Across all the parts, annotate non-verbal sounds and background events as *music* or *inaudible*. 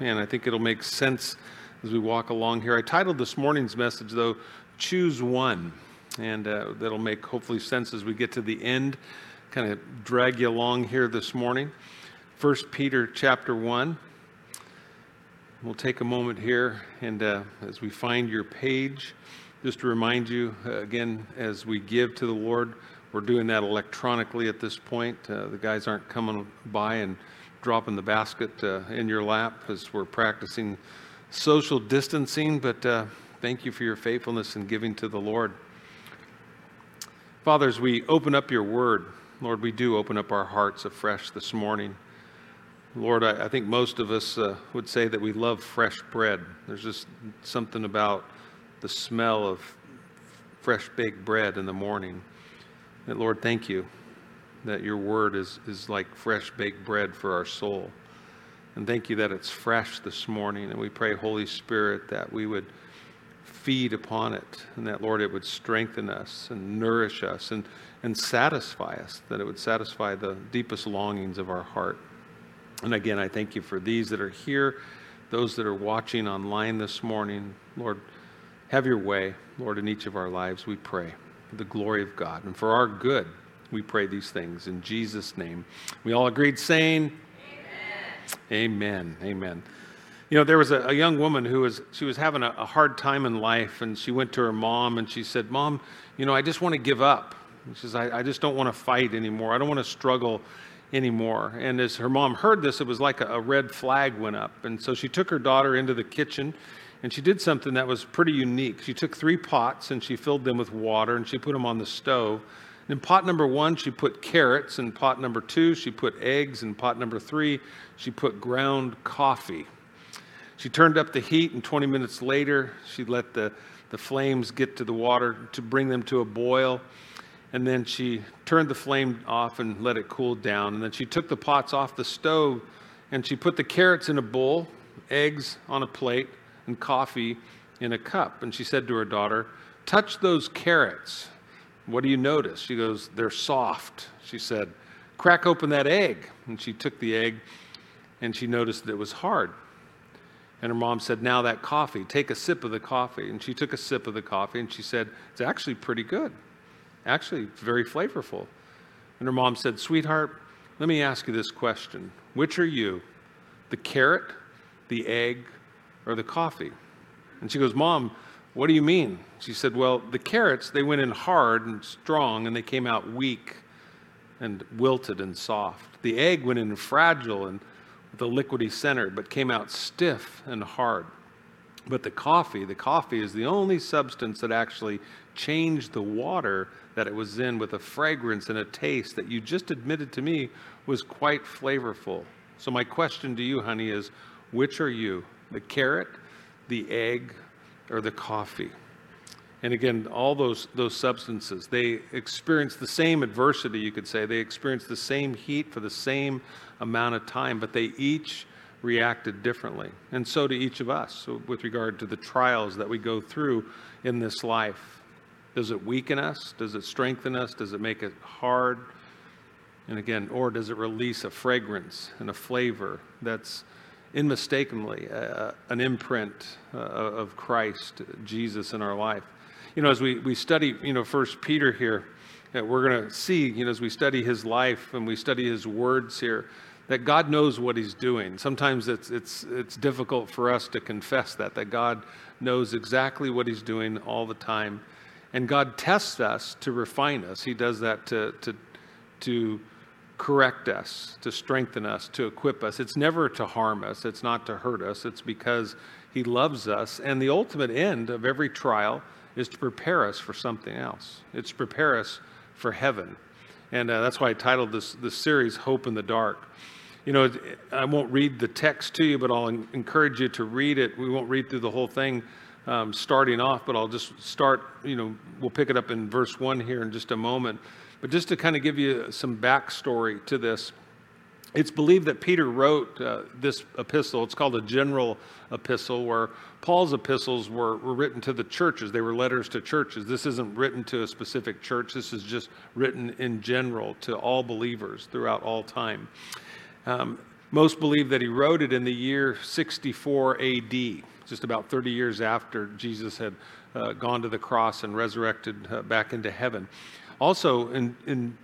and I think it'll make sense as we walk along here. I titled this morning's message, though, Choose One, and uh, that'll make hopefully sense as we get to the end, kind of drag you along here this morning. First Peter chapter 1. We'll take a moment here, and uh, as we find your page, just to remind you uh, again, as we give to the Lord, we're doing that electronically at this point. Uh, the guys aren't coming by and dropping the basket uh, in your lap as we're practicing social distancing, but uh, thank you for your faithfulness in giving to the Lord. Father, as we open up your word, Lord, we do open up our hearts afresh this morning. Lord, I, I think most of us uh, would say that we love fresh bread. There's just something about the smell of fresh baked bread in the morning. And Lord, thank you that your word is, is like fresh baked bread for our soul. And thank you that it's fresh this morning. And we pray, Holy Spirit, that we would feed upon it and that, Lord, it would strengthen us and nourish us and, and satisfy us, that it would satisfy the deepest longings of our heart. And again, I thank you for these that are here, those that are watching online this morning. Lord, have your way, Lord, in each of our lives, we pray, for the glory of God. And for our good, we pray these things in Jesus' name. We all agreed saying, Amen. Amen. Amen. You know, there was a, a, young woman who was she was having a, a hard time in life, and she went to her mom and she said, "Mom, you know, I just want to give up." She says, I, I just don't want to fight anymore. I don't want to struggle anymore. And as her mom heard this, it was like a, a red flag went up. And so she took her daughter into the kitchen and she did something that was pretty unique. She took three pots and she filled them with water and she put them on the stove. In pot number one, she put carrots. In pot number two, she put eggs. In pot number three, she put ground coffee. She turned up the heat, and 20 minutes later, she let the, the flames get to the water to bring them to a boil and then she turned the flame off and let it cool down. And then she took the pots off the stove and she put the carrots in a bowl, eggs on a plate, and coffee in a cup. And she said to her daughter, Touch those carrots. What do you notice? She goes, They're soft. She said, Crack open that egg. And she took the egg and she noticed that it was hard. And her mom said, Now that coffee, take a sip of the coffee. And she took a sip of the coffee and she said, It's actually pretty good. Actually, very flavorful. And her mom said, Sweetheart, let me ask you this question Which are you, the carrot, the egg, or the coffee? And she goes, Mom, what do you mean? She said, Well, the carrots, they went in hard and strong, and they came out weak and wilted and soft. The egg went in fragile and with a liquidy center, but came out stiff and hard. But the coffee, the coffee is the only substance that actually changed the water that it was in with a fragrance and a taste that you just admitted to me was quite flavorful. So, my question to you, honey, is which are you, the carrot, the egg, or the coffee? And again, all those, those substances, they experience the same adversity, you could say. They experience the same heat for the same amount of time, but they each reacted differently. And so do each of us so with regard to the trials that we go through in this life. Does it weaken us? Does it strengthen us? Does it make it hard? And again, or does it release a fragrance and a flavor that's unmistakably uh, an imprint uh, of Christ, Jesus in our life? You know, as we, we study, you know, First Peter here, uh, we're going to see, you know, as we study his life and we study his words here, that God knows what he's doing. Sometimes it's, it's, it's difficult for us to confess that, that God knows exactly what he's doing all the time. And God tests us to refine us. He does that to, to, to correct us, to strengthen us, to equip us. It's never to harm us, it's not to hurt us. It's because He loves us. And the ultimate end of every trial is to prepare us for something else, it's to prepare us for heaven. And uh, that's why I titled this, this series Hope in the Dark. You know, I won't read the text to you, but I'll encourage you to read it. We won't read through the whole thing um, starting off, but I'll just start, you know, we'll pick it up in verse 1 here in just a moment. But just to kind of give you some backstory to this, it's believed that Peter wrote uh, this epistle. It's called a general epistle, where Paul's epistles were, were written to the churches. They were letters to churches. This isn't written to a specific church, this is just written in general to all believers throughout all time. Um, Most believe that he wrote it in the year 64 AD, just about 30 years after Jesus had uh, gone to the cross and resurrected uh, back into heaven. Also, in, in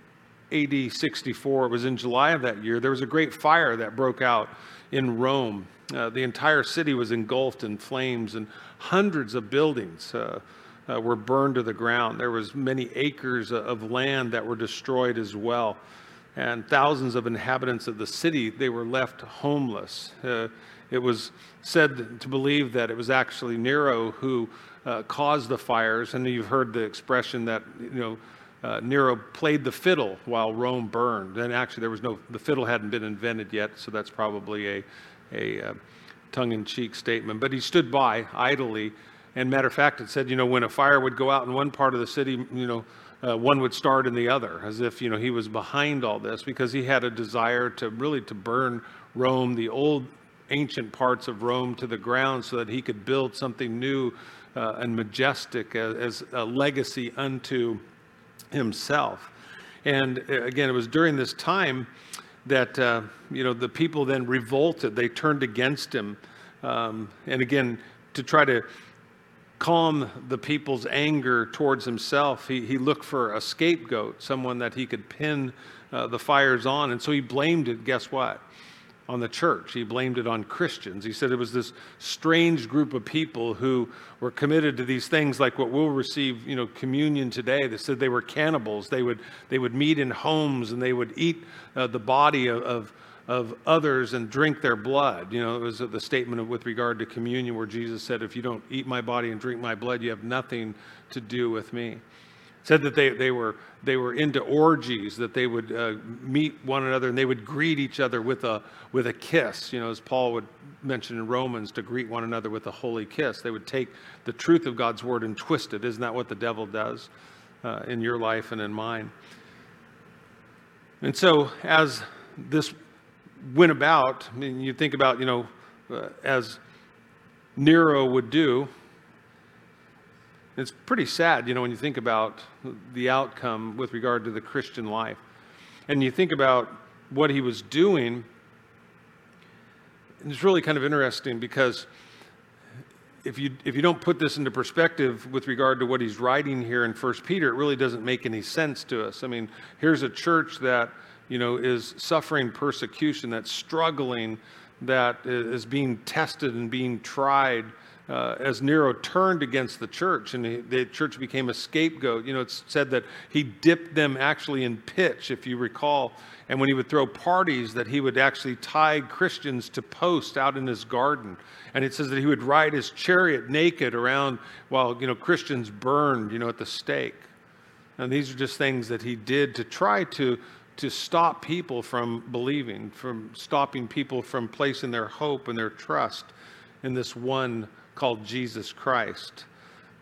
AD 64, it was in July of that year, there was a great fire that broke out in Rome. Uh, the entire city was engulfed in flames, and hundreds of buildings uh, uh, were burned to the ground. There was many acres of land that were destroyed as well, and thousands of inhabitants of the city they were left homeless. Uh, it was said to believe that it was actually Nero who uh, caused the fires, and you've heard the expression that you know uh, Nero played the fiddle while Rome burned. And actually, there was no, the fiddle hadn't been invented yet, so that's probably a, a uh, tongue in cheek statement. But he stood by idly. And matter of fact, it said, you know, when a fire would go out in one part of the city, you know, uh, one would start in the other, as if, you know, he was behind all this because he had a desire to really to burn Rome, the old ancient parts of Rome to the ground so that he could build something new uh, and majestic as, as a legacy unto himself. And uh, again, it was during this time that uh, you know the people then revolted. They turned against him, um, and again to try to calm the people's anger towards himself, he, he looked for a scapegoat, someone that he could pin uh, the fires on, and so he blamed it. Guess what? On the church. He blamed it on Christians. He said it was this strange group of people who were committed to these things like what we'll receive, you know, communion today. They said they were cannibals. They would, they would meet in homes and they would eat uh, the body of, of, of, others and drink their blood. You know, it was the statement of, with regard to communion where Jesus said, if you don't eat my body and drink my blood, you have nothing to do with me said that they, they, were, they were into orgies, that they would uh, meet one another and they would greet each other with a, with a kiss, you know, as Paul would mention in Romans, to greet one another with a holy kiss. They would take the truth of God's word and twist it. Isn't that what the devil does uh, in your life and in mine? And so, as this went about, I mean, you think about, you know, uh, as Nero would do, it's pretty sad, you know, when you think about the outcome with regard to the Christian life. And you think about what he was doing, it's really kind of interesting because if you, if you don't put this into perspective with regard to what he's writing here in First Peter, it really doesn't make any sense to us. I mean, here's a church that, you know, is suffering persecution, that's struggling, that is being tested and being tried uh, as Nero turned against the church and he, the church became a scapegoat, you know, it's said that he dipped them actually in pitch, if you recall. And when he would throw parties, that he would actually tie Christians to posts out in his garden. And it says that he would ride his chariot naked around while, you know, Christians burned, you know, at the stake. And these are just things that he did to try to to stop people from believing, from stopping people from placing their hope and their trust in this one called Jesus Christ.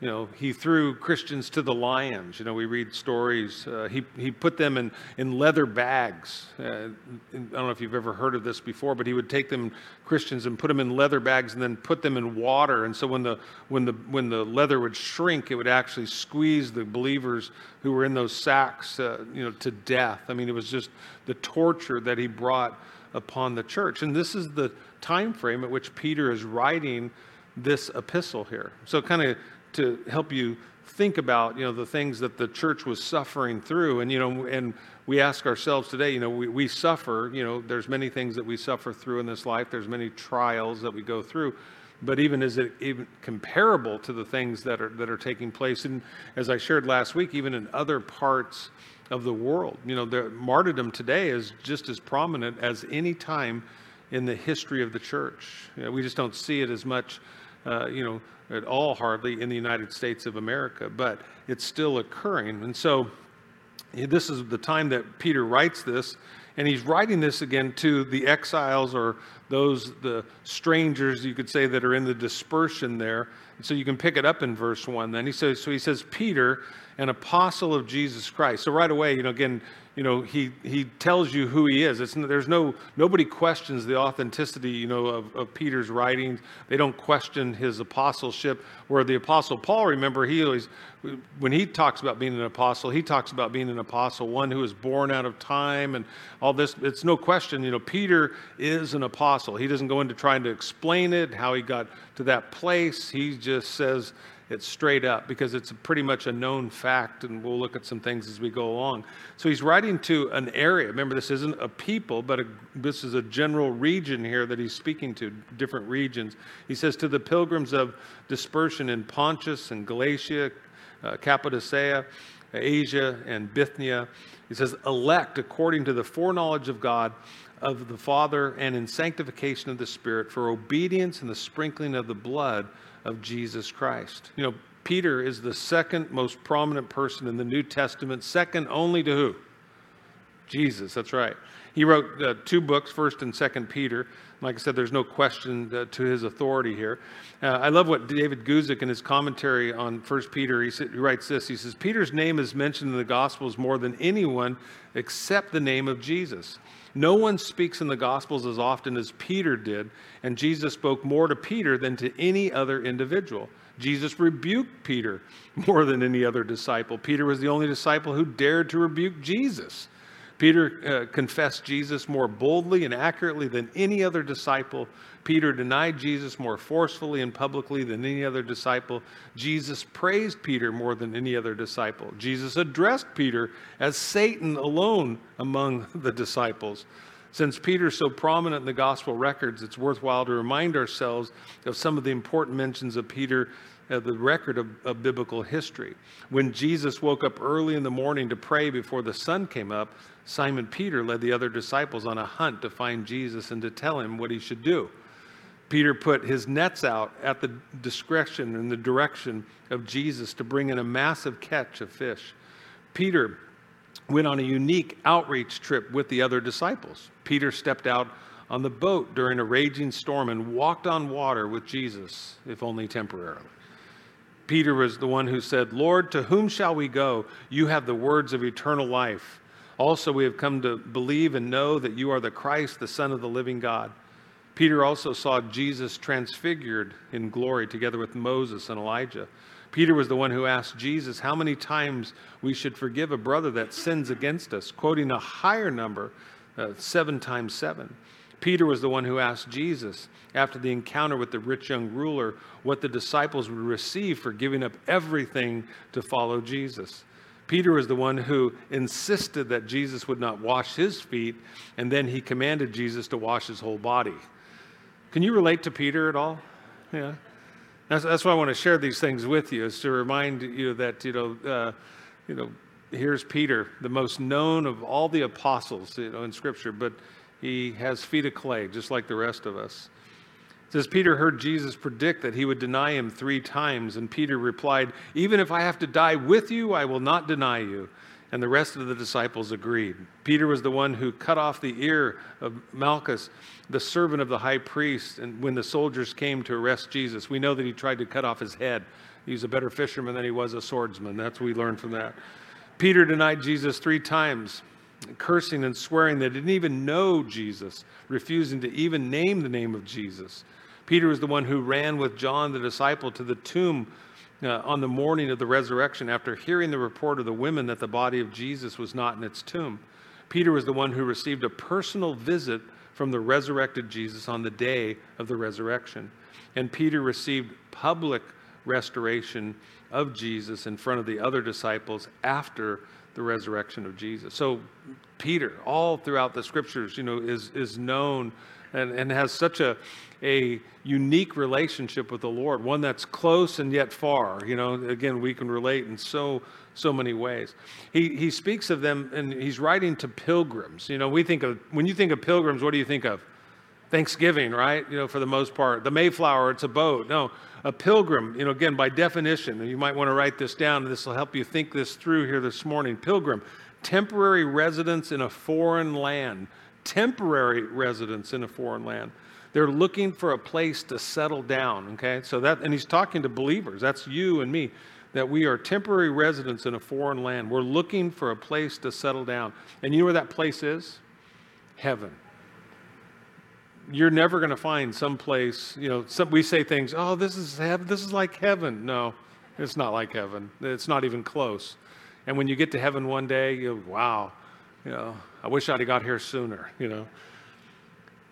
You know, he threw Christians to the lions. You know, we read stories. Uh, he, he put them in, in leather bags. Uh, I don't know if you've ever heard of this before, but he would take them, Christians, and put them in leather bags and then put them in water. And so when the, when the, when the leather would shrink, it would actually squeeze the believers who were in those sacks, uh, you know, to death. I mean, it was just the torture that he brought upon the church. And this is the time frame at which Peter is writing this epistle here. So, kind of to help you think about, you know, the things that the church was suffering through. And, you know, and we ask ourselves today, you know, we, we suffer, you know, there's many things that we suffer through in this life, there's many trials that we go through. But even is it even comparable to the things that are that are taking place? And as I shared last week, even in other parts of the world, you know, the martyrdom today is just as prominent as any time in the history of the church. You know, we just don't see it as much uh, you know, at all hardly in the United States of America, but it's still occurring. And so this is the time that Peter writes this, and he's writing this again to the exiles or those, the strangers, you could say, that are in the dispersion there. So you can pick it up in verse 1 then. He says, so he says, Peter, an apostle of Jesus Christ. So right away, you know, again, you know, he, he tells you who he is. It's, there's no, nobody questions the authenticity, you know, of, of Peter's writings. They don't question his apostleship. Where the apostle Paul, remember, he always, when he talks about being an apostle, he talks about being an apostle, one who is born out of time and all this. It's no question, you know, Peter is an apostle. He doesn't go into trying to explain it, how he got to that place. He just says, it straight up because it's pretty much a known fact, and we'll look at some things as we go along. So he's writing to an area. Remember, this isn't a people, but a, this is a general region here that he's speaking to, different regions. He says, To the pilgrims of dispersion in Pontus and Galatia, uh, Cappadocia, Asia, and Bithynia, he says, elect according to the foreknowledge of God of the Father and in sanctification of the Spirit for obedience and the sprinkling of the blood of Jesus Christ. You know, Peter is the second most prominent person in the New Testament, second only to who? Jesus, that's right. He wrote uh, two books, First and Second Peter. Like I said, there's no question uh, to his authority here. Uh, I love what David Guzik in his commentary on First Peter he, he writes this. He says Peter's name is mentioned in the Gospels more than anyone except the name of Jesus. No one speaks in the Gospels as often as Peter did, and Jesus spoke more to Peter than to any other individual. Jesus rebuked Peter *laughs* more than any other disciple. Peter was the only disciple who dared to rebuke Jesus. Peter uh, confessed Jesus more boldly and accurately than any other disciple. Peter denied Jesus more forcefully and publicly than any other disciple. Jesus praised Peter more than any other disciple. Jesus addressed Peter as Satan alone among *laughs* the disciples. Since Peter's so prominent in the gospel records, it's worthwhile to remind ourselves of some of the important mentions of Peter uh, the record of, of, biblical history. When Jesus woke up early in the morning to pray before the sun came up, Simon Peter led the other disciples on a hunt to find Jesus and to tell him what he should do. Peter put his nets out at the discretion and the direction of Jesus to bring in a massive catch of fish. Peter went on a unique outreach trip with the other disciples. Peter stepped out on the boat during a raging storm and walked on water with Jesus, if only temporarily. Peter was the one who said, Lord, to whom shall we go? You have the words of eternal life. Also, we have come to believe and know that you are the Christ, the Son of the living God. Peter also saw Jesus transfigured in glory together with Moses and Elijah. Peter was the one who asked Jesus how many times we should forgive a brother that sins against us, quoting a higher number, uh, seven times seven. Peter was the one who asked Jesus, after the encounter with the rich young ruler, what the disciples would receive for giving up everything to follow Jesus. Peter was the one who insisted that Jesus would not wash his feet, and then he commanded Jesus to wash his whole body. Can you relate to Peter at all? Yeah. That's, that's why I want to share these things with you, is to remind you that, you know, uh, you know, here's Peter, the most known of all the apostles, you know, in Scripture, but he has feet of clay, just like the rest of us. It says Peter heard Jesus predict that he would deny him three times, and Peter replied, Even if I have to die with you, I will not deny you. And the rest of the disciples agreed. Peter was the one who cut off the ear of Malchus, the servant of the high priest, and when the soldiers came to arrest Jesus. We know that he tried to cut off his head. He's a better fisherman than he was a swordsman. That's what we learned from that. Peter denied Jesus three times cursing and swearing they didn't even know Jesus, refusing to even name the name of Jesus. Peter was the one who ran with John the disciple to the tomb uh, on the morning of the resurrection after hearing the report of the women that the body of Jesus was not in its tomb. Peter was the one who received a personal visit from the resurrected Jesus on the day of the resurrection. And Peter received public restoration of Jesus in front of the other disciples after the resurrection of Jesus. So Peter, all throughout the scriptures, you know, is, is known and, and has such a, a unique relationship with the Lord, one that's close and yet far. You know, again, we can relate in so, so many ways. He, he speaks of them and he's writing to pilgrims. You know, we think of, when you think of pilgrims, what do you think of? Thanksgiving, right? You know, for the most part. The Mayflower, it's a boat. No, a pilgrim, you know, again, by definition, you might want to write this down, this will help you think this through here this morning. Pilgrim, temporary residence in a foreign land. Temporary residence in a foreign land. They're looking for a place to settle down, okay? So that, and he's talking to believers. That's you and me, that we are temporary residents in a foreign land. We're looking for a place to settle down. And you know where that place is? Heaven. You're never going to find some place, you know, some, we say things, oh, this is heaven, this is like heaven. No, it's not like heaven. It's not even close. And when you get to heaven one day, you wow, you know, I wish I'd have got here sooner, you know.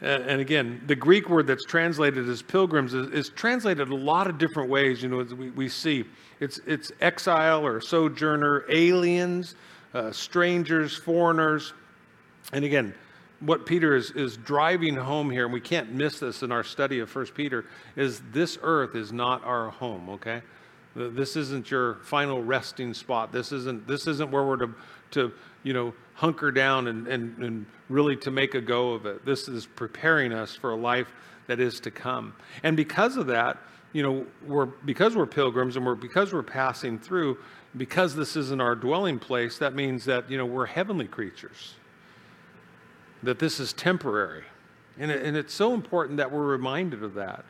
And again, the Greek word that's translated as pilgrims is, is translated a lot of different ways. You know, we, we see it's, it's exile or sojourner, aliens, uh, strangers, foreigners. And again, what Peter is, is driving home here, and we can't miss this in our study of First Peter, is this earth is not our home, okay? This isn't your final resting spot. This isn't, this isn't where we're to, to you know, hunker down and, and, and really to make a go of it. This is preparing us for a life that is to come. And because of that, you know, we're because we're pilgrims and we're because we're passing through, because this isn't our dwelling place, that means that, you know, we're heavenly creatures. That this is temporary. And, it, and it's so important that we're reminded of that.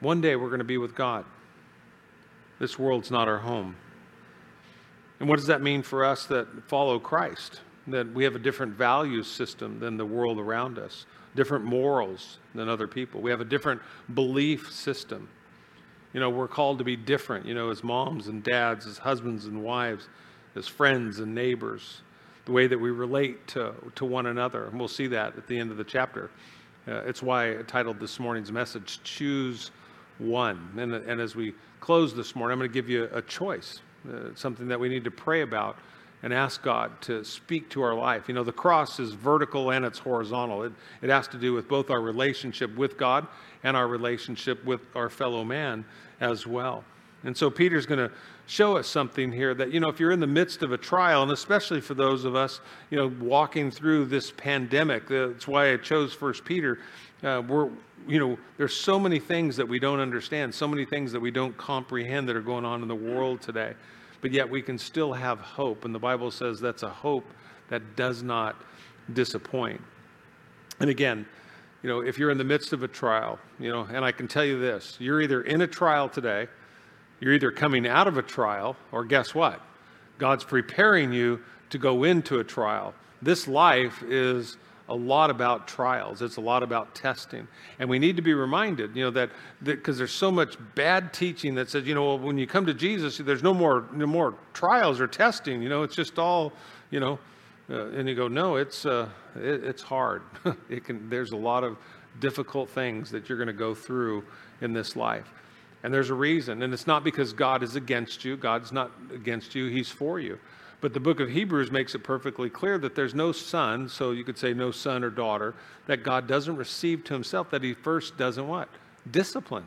One day we're going to be with God. This world's not our home. And what does that mean for us that follow Christ? That we have a different value system than the world around us, different morals than other people. We have a different belief system. You know, we're called to be different, you know, as moms and dads, as husbands and wives, as friends and neighbors, the way that we relate to, to one another. And we'll see that at the end of the chapter. Uh, it's why I titled this morning's message, Choose One. And, and as we close this morning, I'm going to give you a choice uh, something that we need to pray about and ask God to speak to our life. You know, the cross is vertical and it's horizontal. It, it has to do with both our relationship with God and our relationship with our fellow man as well. And so Peter's going to show us something here that, you know, if you're in the midst of a trial, and especially for those of us, you know, walking through this pandemic, that's why I chose First Peter. Uh, we're, you know, there's so many things that we don't understand, so many things that we don't comprehend that are going on in the world today but yet we can still have hope. And the Bible says that's a hope that does not disappoint. And again, you know, if you're in the midst of a trial, you know, and I can tell you this you're either in a trial today, you're either coming out of a trial, or guess what? God's preparing you to go into a trial. This life is a lot about trials. It's a lot about testing. And we need to be reminded, you know, that because there's so much bad teaching that says, you know, well, when you come to Jesus, there's no more, no more trials or testing. You know, it's just all, you know, uh, and you go, no, it's, uh, it, it's hard. *laughs* it can, there's a lot of difficult things that you're going to go through in this life. And there's a reason. And it's not because God is against you. God's not against you. He's for you. But the book of Hebrews makes it perfectly clear that there's no son, so you could say no son or daughter, that God doesn't receive to himself, that he first doesn't what? Discipline.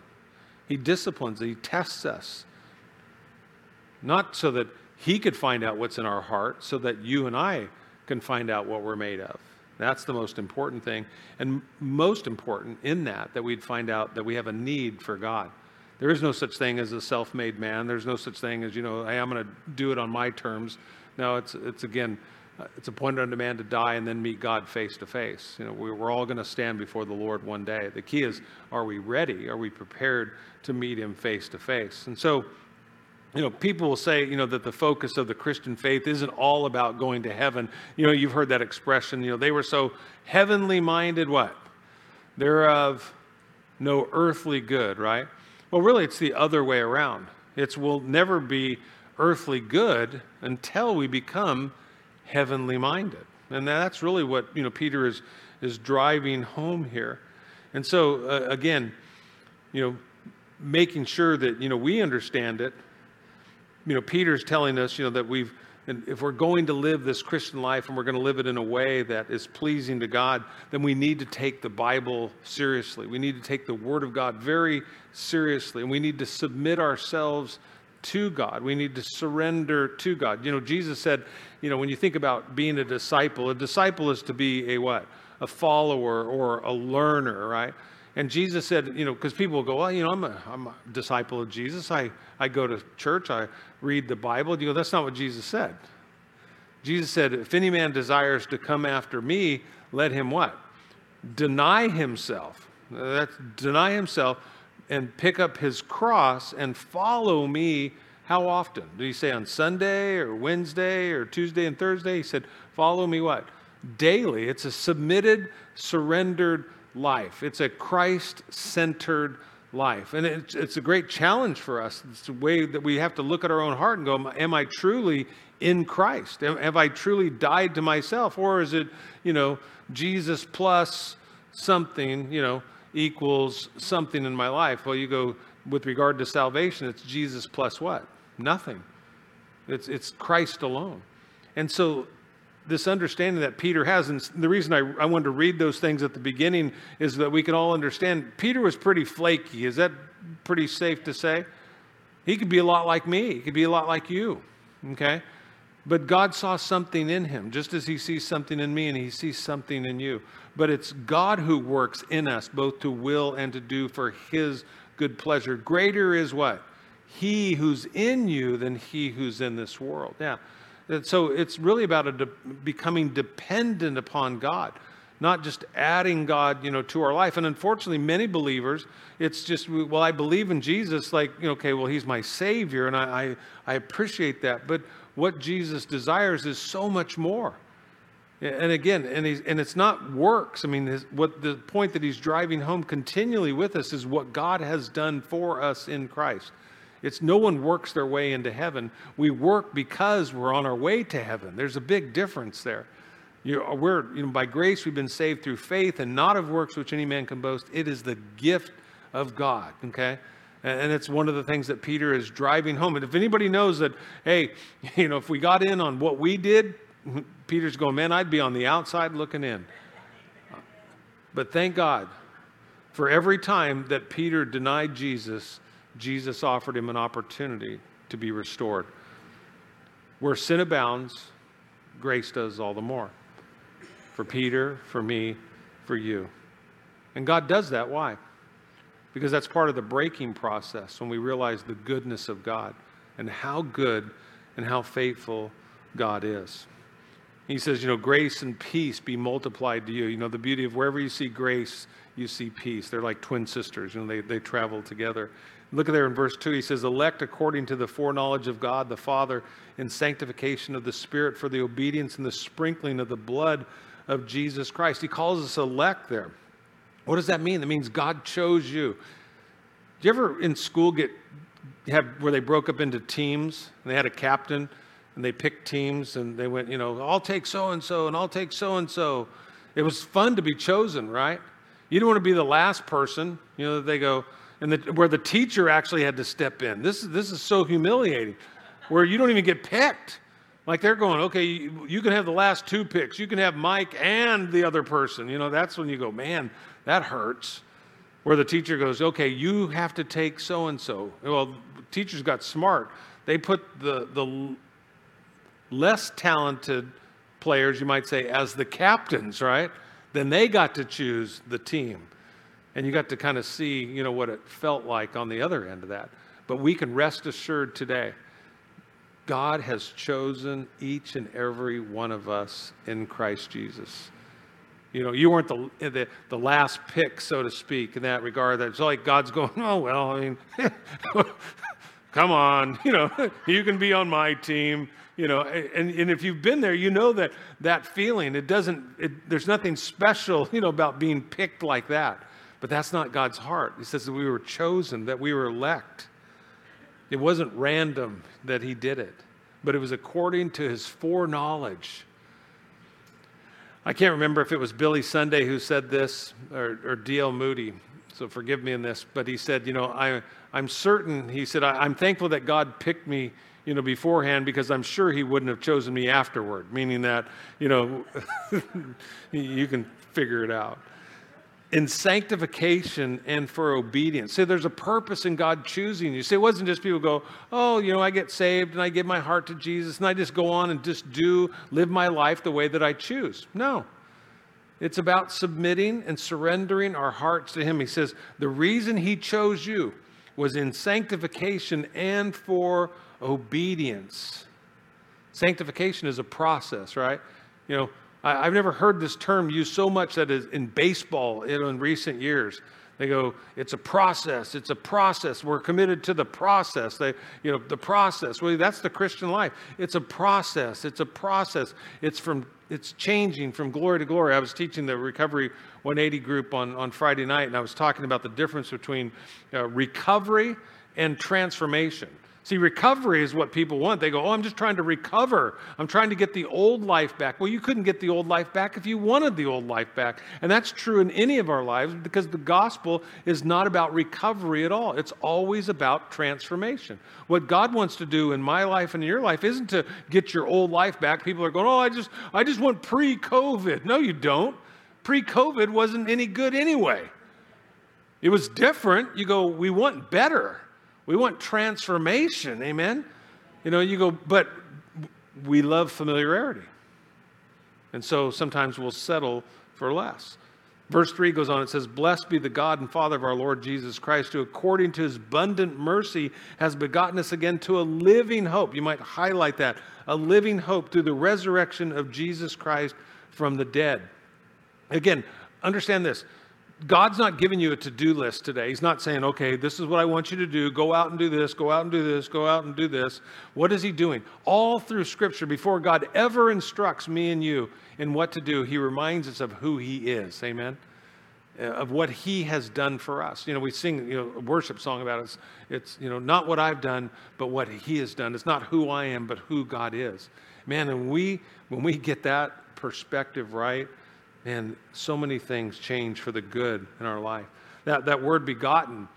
He disciplines, he tests us. Not so that he could find out what's in our heart, so that you and I can find out what we're made of. That's the most important thing. And most important in that, that we'd find out that we have a need for God. There is no such thing as a self made man. There's no such thing as, you know, hey, I'm going to do it on my terms. No, it's, it's again, uh, it's appointed unto man to die and then meet God face to face. You know, we're all going to stand before the Lord one day. The key is, are we ready? Are we prepared to meet him face to face? And so, you know, people will say, you know, that the focus of the Christian faith isn't all about going to heaven. You know, you've heard that expression, you know, they were so heavenly minded, what? They're of no earthly good, right? Well, really, it's the other way around. It's we'll never be earthly good until we become heavenly minded. And that's really what you know Peter is is driving home here. And so uh, again, you know, making sure that you know we understand it. You know, Peter's telling us, you know, that we've and if we're going to live this Christian life and we're going to live it in a way that is pleasing to God, then we need to take the Bible seriously. We need to take the Word of God very seriously. And we need to submit ourselves to God. We need to surrender to God. You know, Jesus said, you know, when you think about being a disciple, a disciple is to be a what? A follower or a learner, right? And Jesus said, you know, because people will go, well, you know, I'm a, I'm a disciple of Jesus. I, I go to church. I read the Bible. You go, that's not what Jesus said. Jesus said, if any man desires to come after me, let him what? deny himself. That's deny himself and pick up his cross and follow me. How often? Did he say on Sunday or Wednesday or Tuesday and Thursday? He said, Follow me what? Daily. It's a submitted, surrendered life. It's a Christ centered life. And it's, it's a great challenge for us. It's a way that we have to look at our own heart and go, Am I truly in Christ? Have I truly died to myself? Or is it, you know, Jesus plus something, you know, equals something in my life? Well, you go with regard to salvation, it's Jesus plus what? Nothing. It's, it's Christ alone. And so this understanding that Peter has, and the reason I, I wanted to read those things at the beginning is that we can all understand Peter was pretty flaky. Is that pretty safe to say? He could be a lot like me, he could be a lot like you. Okay? But God saw something in him, just as he sees something in me and he sees something in you. But it's God who works in us, both to will and to do for his good pleasure. Greater is what? He who's in you than he who's in this world. Yeah. So it's really about de- becoming dependent upon God, not just adding God, you know, to our life. And unfortunately, many believers, it's just, well, I believe in Jesus, like, you know, okay, well, he's my Savior, and I, I, I appreciate that. But what Jesus desires is so much more. And again, and, he's, and it's not works. I mean, his, what the point that he's driving home continually with us is what God has done for us in Christ. It's no one works their way into heaven. We work because we're on our way to heaven. There's a big difference there. You we're, you know, by grace we've been saved through faith and not of works which any man can boast. It is the gift of God, okay? And it's one of the things that Peter is driving home. And if anybody knows that, hey, *laughs* you know, if we got in on what we did, *laughs* Peter's going, man, I'd be on the outside looking in. But thank God for every time that Peter denied Jesus Jesus offered him an opportunity to be restored. Where sin abounds, grace does all the more. For Peter, for me, for you. And God does that. Why? Because that's part of the breaking process when we realize the goodness of God and how good and how faithful God is. He says, you know, grace and peace be multiplied to you. You know, the beauty of wherever you see grace, you see peace. They're like twin sisters, you know, they, they travel together. Look at there in verse 2. He says, Elect according to the foreknowledge of God the Father in sanctification of the Spirit for the obedience and the sprinkling of the blood of Jesus Christ. He calls us elect there. What does that mean? That means God chose you. Did you ever in school get have where they broke up into teams and they had a captain and they picked teams and they went, you know, I'll take so and so and I'll take so and so. It was fun to be chosen, right? You don't want to be the last person. You know, they go, and the, where the teacher actually had to step in. This, this is so humiliating, where you don't even get picked. Like they're going, okay, you, you can have the last two picks. You can have Mike and the other person. You know, that's when you go, man, that hurts. Where the teacher goes, okay, you have to take so and so. Well, teachers got smart. They put the, the less talented players, you might say, as the captains, right? Then they got to choose the team. And you got to kind of see, you know, what it felt like on the other end of that. But we can rest assured today God has chosen each and every one of us in Christ Jesus. You know, you weren't the, the, the last pick, so to speak, in that regard. It's like God's going, oh, well, I mean, *laughs* come on, *laughs* you know, you can be on my team, you know. And, and if you've been there, you know that that feeling, it doesn't, it, there's nothing special, you know, about being picked like that. But that's not God's heart. He says that we were chosen, that we were elect. It wasn't random that He did it, but it was according to His foreknowledge. I can't remember if it was Billy Sunday who said this or, or D.L. Moody, so forgive me in this, but he said, You know, I, I'm certain, he said, I'm thankful that God picked me you know, beforehand because I'm sure he wouldn't have chosen me afterward, meaning that, you know, *laughs* you can figure it out in sanctification and for obedience. See, there's a purpose in God choosing you. See, it wasn't just people go, oh, you know, I get saved and I give my heart to Jesus and I just go on and just do, live my life the way that I choose. No. It's about submitting and surrendering our hearts to Him. He says, the reason He chose you was in sanctification and for obedience. Sanctification is a process, right? You know, I, have never heard this term used so much that is in baseball in, in recent years. They go, it's a process. It's a process. We're committed to the process. They, you know, the process. Well, that's the Christian life. It's a process. It's a process. It's from it's changing from glory to glory. I was teaching the Recovery 180 group on, on Friday night, and I was talking about the difference between uh, recovery and transformation. See, recovery is what people want. They go, Oh, I'm just trying to recover. I'm trying to get the old life back. Well, you couldn't get the old life back if you wanted the old life back. And that's true in any of our lives because the gospel is not about recovery at all. It's always about transformation. What God wants to do in my life and in your life isn't to get your old life back. People are going, Oh, I just, I just want pre COVID. No, you don't. Pre COVID wasn't any good anyway. It was different. You go, We want better. We want transformation, amen? You know, you go, but we love familiarity. And so sometimes we'll settle for less. Verse 3 goes on, it says, Blessed be the God and Father of our Lord Jesus Christ, who according to his abundant mercy has begotten us again to a living hope. You might highlight that a living hope through the resurrection of Jesus Christ from the dead. Again, understand this God's not giving you a to do list today. He's not saying, okay, this is what I want you to do. Go out and do this, go out and do this, go out and do this. What is He doing? All through Scripture, before God ever instructs me and you in what to do, He reminds us of who He is. Amen? Uh, of what He has done for us. You know, we sing you know, a worship song about it. It's, it's, you know, not what I've done, but what He has done. It's not who I am, but who God is. Man, and we, when we get that perspective right, and so many things change for the good in our life. That, that word begotten,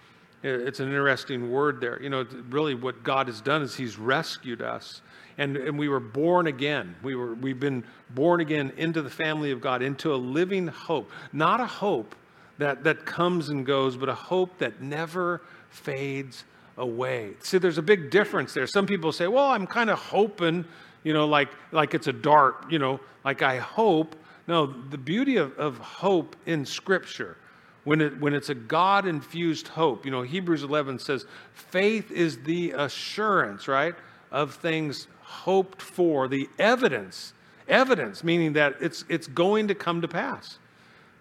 it's an interesting word there. You know, really what God has done is He's rescued us. And, and we were born again. We were, we've been born again into the family of God, into a living hope. Not a hope that, that comes and goes, but a hope that never fades away. See, there's a big difference there. Some people say, well, I'm kind of hoping, you know, like, like it's a dart, you know, like I hope no, the beauty of, of hope in Scripture, when, it, when it's a God infused hope, you know, Hebrews 11 says, faith is the assurance, right, of things hoped for, the evidence, evidence, meaning that it's, it's going to come to pass.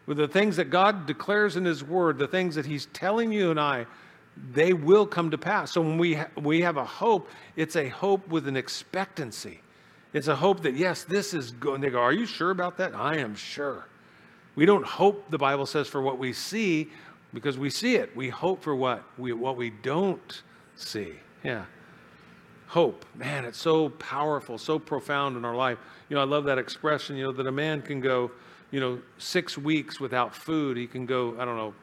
With the things that God declares in His Word, the things that He's telling you and I, they will come to pass. So when we, ha- we have a hope, it's a hope with an expectancy. It's a hope that, yes, this is going. They go, Are you sure about that? I am sure. We don't hope, the Bible says, for what we see because we see it. We hope for what we, what we don't see. Yeah. Hope. Man, it's so powerful, so profound in our life. You know, I love that expression, you know, that a man can go, you know, six weeks without food. He can go, I don't know,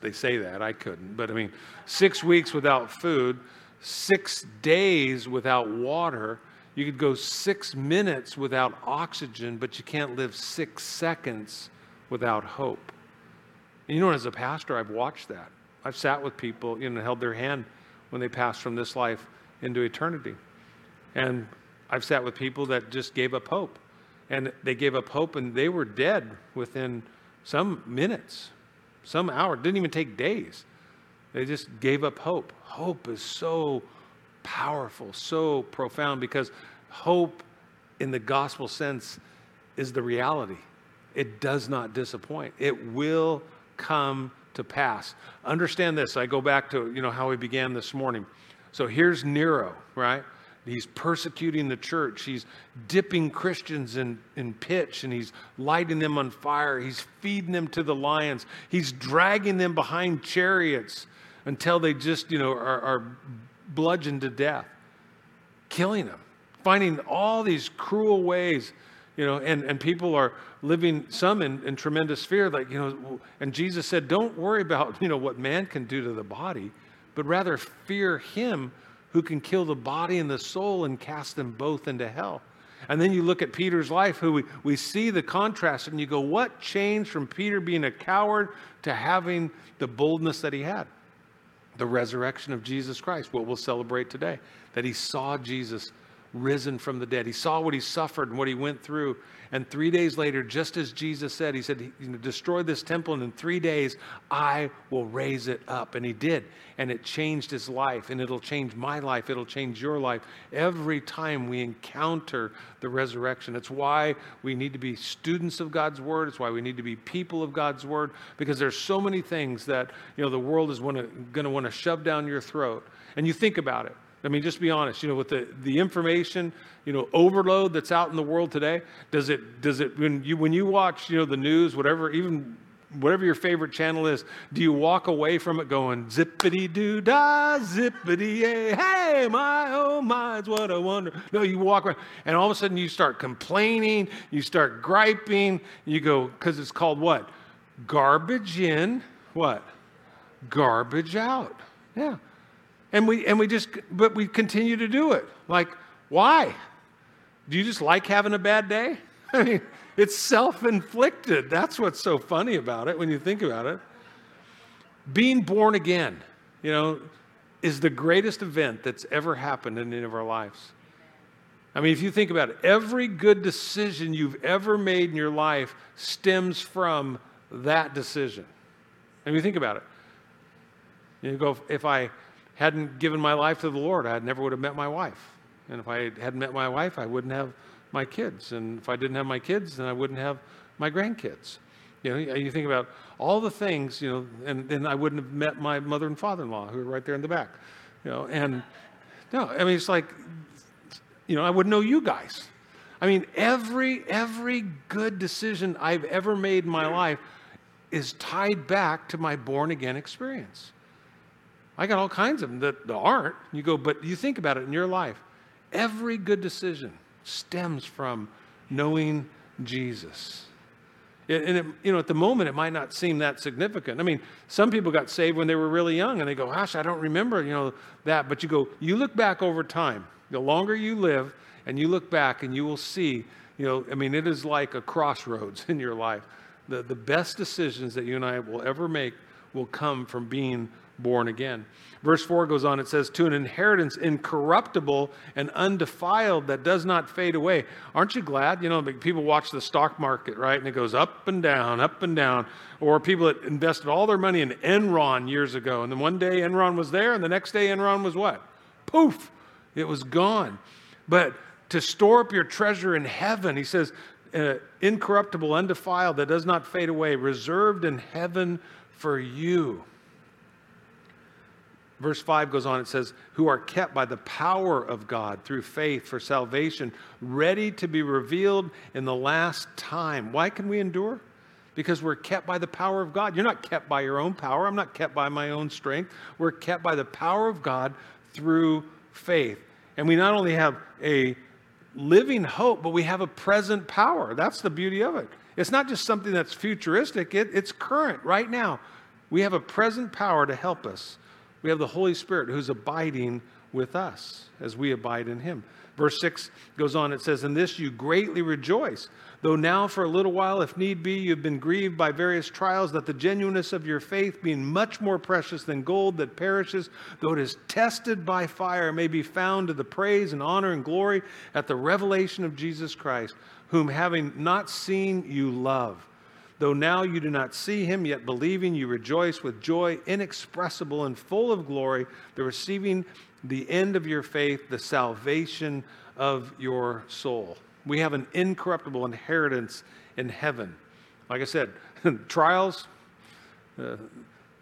they say that. I couldn't. But I mean, six weeks without food, six days without water you could go six minutes without oxygen, but you can't live six seconds without hope. And you know, as a pastor, I've watched that. I've sat with people, you know, held their hand when they passed from this life into eternity. And I've sat with people that just gave up hope. And they gave up hope and they were dead within some minutes, some hours. Didn't even take days. They just gave up hope. Hope is so powerful, so profound because hope in the gospel sense is the reality. It does not disappoint. It will come to pass. Understand this. I go back to, you know, how we began this morning. So here's Nero, right? He's persecuting the church. He's dipping Christians in, in pitch and he's lighting them on fire. He's feeding them to the lions. He's dragging them behind chariots until they just, you know, are, are bludgeoned to death, killing them finding all these cruel ways, you know, and, and people are living some in, in tremendous fear, like, you know, and Jesus said, don't worry about, *laughs* you know, what man can do to the body, but rather fear him who can kill the body and the soul and cast them both into hell. And then you look at Peter's life, who we, we see the contrast, and you go, what changed from Peter being a coward to having the boldness that he had? The resurrection of Jesus Christ, what we'll celebrate today. That he saw Jesus risen from the dead. He saw what he suffered and what he went through. And three days later, just as Jesus said, he said, Destroy this temple, and in three days, I will raise it up. And he did. And it changed his life, and it'll change my life. It'll change your life every time we encounter the resurrection. It's why we need to be students of God's word. It's why we need to be people of God's word, because there's so many things that you know, the world is going to want to shove down your throat. And you think about it. I mean, just be honest. You know, with the, the information, you know, overload that's out in the world today, does it does it when you when you watch, you know, the news, whatever, even whatever your favorite channel is, do you walk away from it going zippity doo dah, zippity yay, hey my oh my, it's what a wonder. No, you walk around, and all of a sudden you start complaining, you start griping, you go because it's called what? Garbage in, what? Garbage out. Yeah. And we, and we just, but we continue to do it. Like, why? Do you just like having a bad day? *laughs* I mean, it's self inflicted. That's what's so funny about it when you think about it. Being born again, you know, is the greatest event that's ever happened in any of our lives. I mean, if you think about it, every good decision you've ever made in your life stems from that decision. And you think about it. You go, if I hadn't given my life to the Lord, I never would have met my wife. And if I hadn't met my wife, I wouldn't have my kids. And if I didn't have my kids, then I wouldn't have my grandkids. You know, you think about all the things, you know, and then I wouldn't have met my mother and father-in-law who are right there in the back. You know, and no, I mean it's like, you know, I wouldn't know you guys. I mean, every every good decision I've ever made in my life is tied back to my born again experience. I got all kinds of them that aren't. You go, but you think about it in your life. Every good decision stems from knowing Jesus. And it, you know, at the moment, it might not seem that significant. I mean, some people got saved when they were really young, and they go, "Gosh, I don't remember," you know, that. But you go, you look back over time. The longer you live, and you look back, and you will see, you know, I mean, it is like a crossroads *laughs* in your life. The the best decisions that you and I will ever make will come from being born again. Verse 4 goes on, it says, To an inheritance incorruptible and undefiled that does not fade away. Aren't you glad? You know, people watch the stock market, right? And it goes up and down, up and down. Or people that invested all their money in Enron years ago. And then one day Enron was there, and the next day Enron was what? Poof, it was gone. But to store up your treasure in heaven, he says, uh, incorruptible, undefiled, that does not fade away, reserved in heaven for you. Verse 5 goes on, it says, Who are kept by the power of God through faith for salvation, ready to be revealed in the last time. Why can we endure? Because we're kept by the power of God. You're not kept by your own power. I'm not kept by my own strength. We're kept by the power of God through faith. And we not only have a living hope, but we have a present power. That's the beauty of it. It's not just something that's futuristic, it, it's current right now. We have a present power to help us. We have the Holy Spirit who's abiding with us as we abide in him. Verse 6 goes on, it says, In this you greatly rejoice, though now for a little while, if need be, you've been grieved by various trials, that the genuineness of your faith, being much more precious than gold that perishes, though it is tested by fire, may be found to the praise and honor and glory at the revelation of Jesus Christ, whom having not seen you love Though now you do not see him, yet believing you rejoice with joy inexpressible and full of glory, the receiving the end of your faith, the salvation of your soul. We have an incorruptible inheritance in heaven. Like I said, *laughs* trials, uh,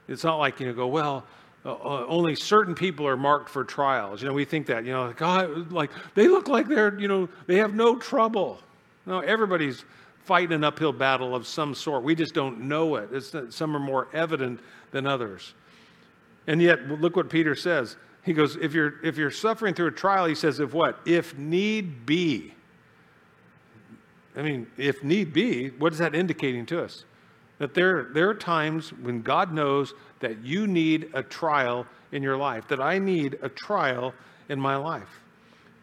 it's not like, you know, go, well, uh, uh, only certain people are marked for trials. You know, we think that, you know, God, like they look like they're, you know, they have no trouble. No, everybody's fighting an uphill battle of some sort. We just don't know it. It's, some are more evident than others. And yet, look what Peter says. He goes, if you're, if you're suffering through a trial, he says, if what? If need be. I mean, if need be, what is that indicating to us? That there, there are times when God knows that you need a trial in your life, that I need a trial in my life.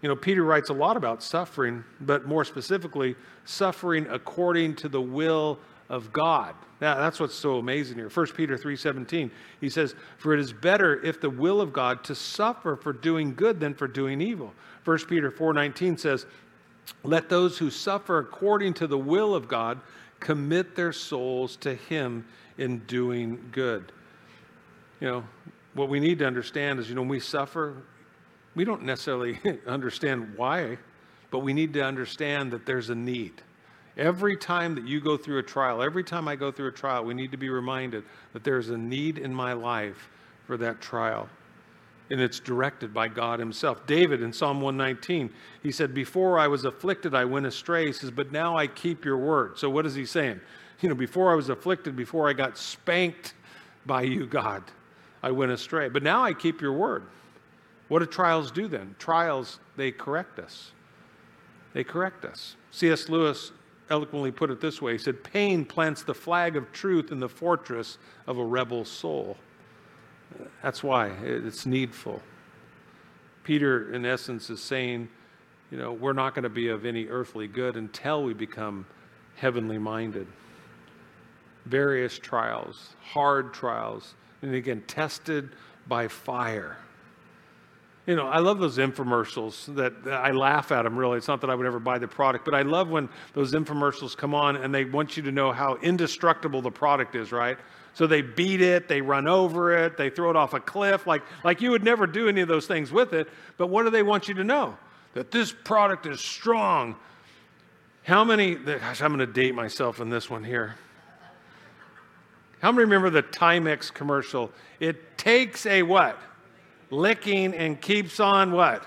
You know, Peter writes a lot about suffering, but more specifically, suffering according to the will of God. Now, that's what's so amazing here. 1 Peter 3:17, he says, "For it is better if the will of God to suffer for doing good than for doing evil." 1 Peter 4:19 says, "Let those who suffer according to the will of God commit their souls to him in doing good." You know, what we need to understand is, you know, when we suffer, we don't necessarily *laughs* understand why, but we need to understand that there's a need. Every time that you go through a trial, every time I go through a trial, we need to be reminded that there's a need in my life for that trial. And it's directed by God Himself. David in Psalm 119, he said, Before I was afflicted, I went astray. He says, But now I keep your word. So what is he saying? You know, before I was afflicted, before I got spanked by you, God, I went astray. But now I keep your word. What do trials do then? Trials, they correct us. They correct us. C.S. Lewis eloquently put it this way He said, Pain plants the flag of truth in the fortress of a rebel soul. That's why it's needful. Peter, in essence, is saying, you know, we're not going to be of any earthly good until we become heavenly minded. Various trials, hard trials, and again, tested by fire. You know, I love those infomercials that I laugh at them really. It's not that I would ever buy the product, but I love when those infomercials come on and they want you to know how indestructible the product is, right? So they beat it, they run over it, they throw it off a cliff. Like, like you would never do any of those things with it. But what do they want you to know? That this product is strong. How many, gosh, I'm going to date myself in this one here. How many remember the Timex commercial? It takes a what? Licking and keeps on what?